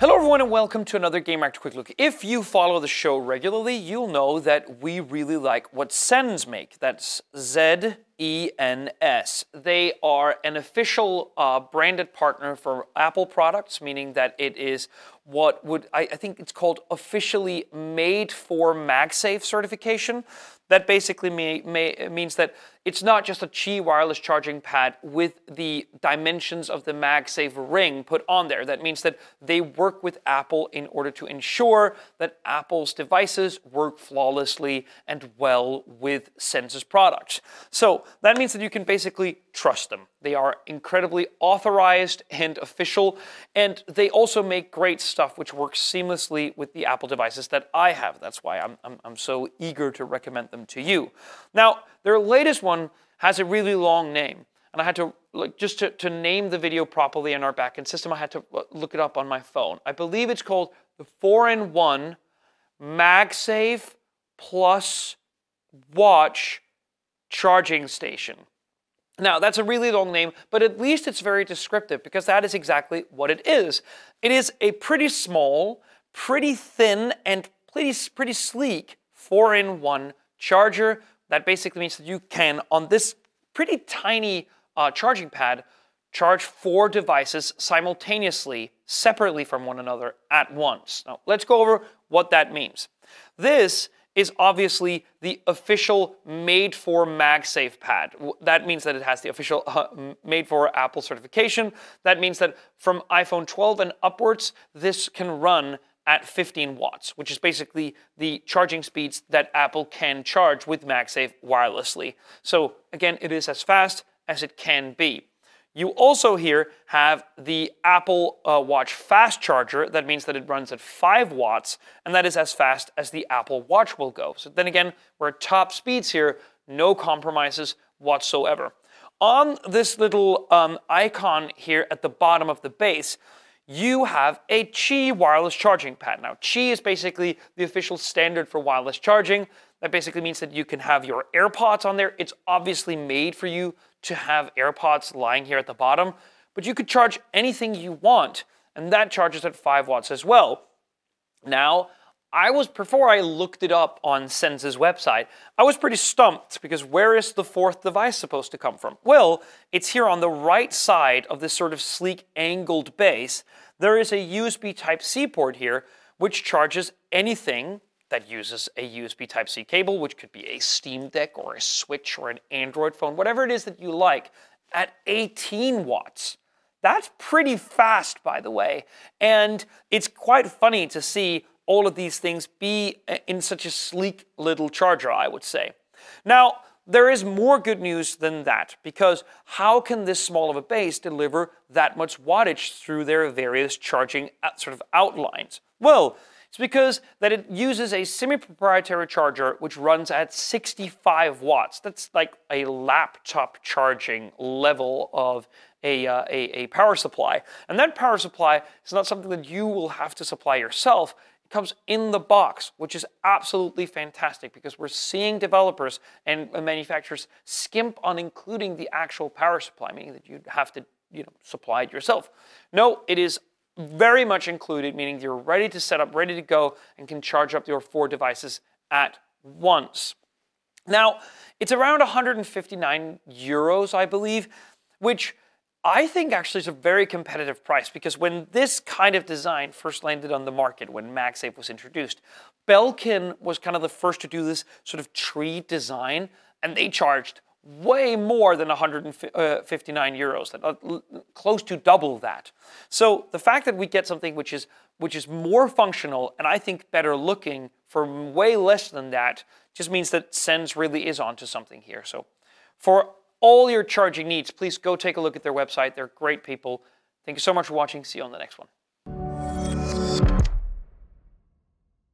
Hello, everyone, and welcome to another Gamereactor Quick Look. If you follow the show regularly, you'll know that we really like what Zens make. That's Z E N S. They are an official uh, branded partner for Apple products, meaning that it is what would, I, I think it's called officially made for MagSafe certification. That basically may, may, means that it's not just a Qi wireless charging pad with the dimensions of the MagSafe ring put on there. That means that they work with Apple in order to ensure that Apple's devices work flawlessly and well with Zens's products. So that means that you can basically trust them. They are incredibly authorized and official, and they also make great stuff which works seamlessly with the Apple devices that I have. That's why I'm, I'm, I'm so eager to recommend them to you. Now, their latest one has a really long name, and I had to, like, just to, to name the video properly in our backend system, I had to uh, look it up on my phone. I believe it's called the 4 in 1 MagSafe Plus Watch Charging Station. Now, that's a really long name, but at least it's very descriptive because that is exactly what it is. It is a pretty small, pretty thin, and pretty, pretty sleek 4 in 1 charger. That basically means that you can, on this pretty tiny uh, charging pad, charge four devices simultaneously, separately from one another at once. Now, let's go over what that means. This is obviously the official made for MagSafe pad. That means that it has the official uh, made for Apple certification. That means that from iPhone 12 and upwards, this can run at 15 watts, which is basically the charging speeds that Apple can charge with MagSafe wirelessly. So again, it is as fast as it can be. You also here have the Apple uh, Watch fast charger. That means that it runs at 5 watts, and that is as fast as the Apple Watch will go. So then again, we're at top speeds here, no compromises whatsoever. On this little um, icon here at the bottom of the base, you have a Qi wireless charging pad. Now, Qi is basically the official standard for wireless charging. That basically means that you can have your AirPods on there. It's obviously made for you to have AirPods lying here at the bottom, but you could charge anything you want, and that charges at 5 watts as well. Now, I was, before I looked it up on Zens's website, I was pretty stumped because where is the fourth device supposed to come from? Well, it's here on the right side of this sort of sleek angled base. There is a USB Type C port here, which charges anything that uses a USB Type C cable, which could be a Steam Deck or a Switch or an Android phone, whatever it is that you like, at 18 watts. That's pretty fast, by the way. And it's quite funny to see all of these things be in such a sleek little charger, I would say. Now, there is more good news than that because how can this small of a base deliver that much wattage through their various charging uh, sort of outlines? Well, it's because that it uses a semi-proprietary charger which runs at 65 watts. That's like a laptop charging level of a, uh, a, a power supply. And that power supply is not something that you will have to supply yourself. It comes in the box, which is absolutely fantastic because we're seeing developers and manufacturers skimp on including the actual power supply, meaning that you have to you know, supply it yourself. No, it is very much included, meaning you're ready to set up, ready to go, and can charge up your four devices at once. Now, it's around 159 euros, I believe, which I think actually is a very competitive price because when this kind of design first landed on the market, when MagSafe was introduced, Belkin was kind of the first to do this sort of tree design, and they charged way more than 159 euros, uh, close to double that. So the fact that we get something which is which is more functional and I think better looking for way less than that just means that Zens really is onto something here. So for all your charging needs, please go take a look at their website. They're great people. Thank you so much for watching. See you on the next one.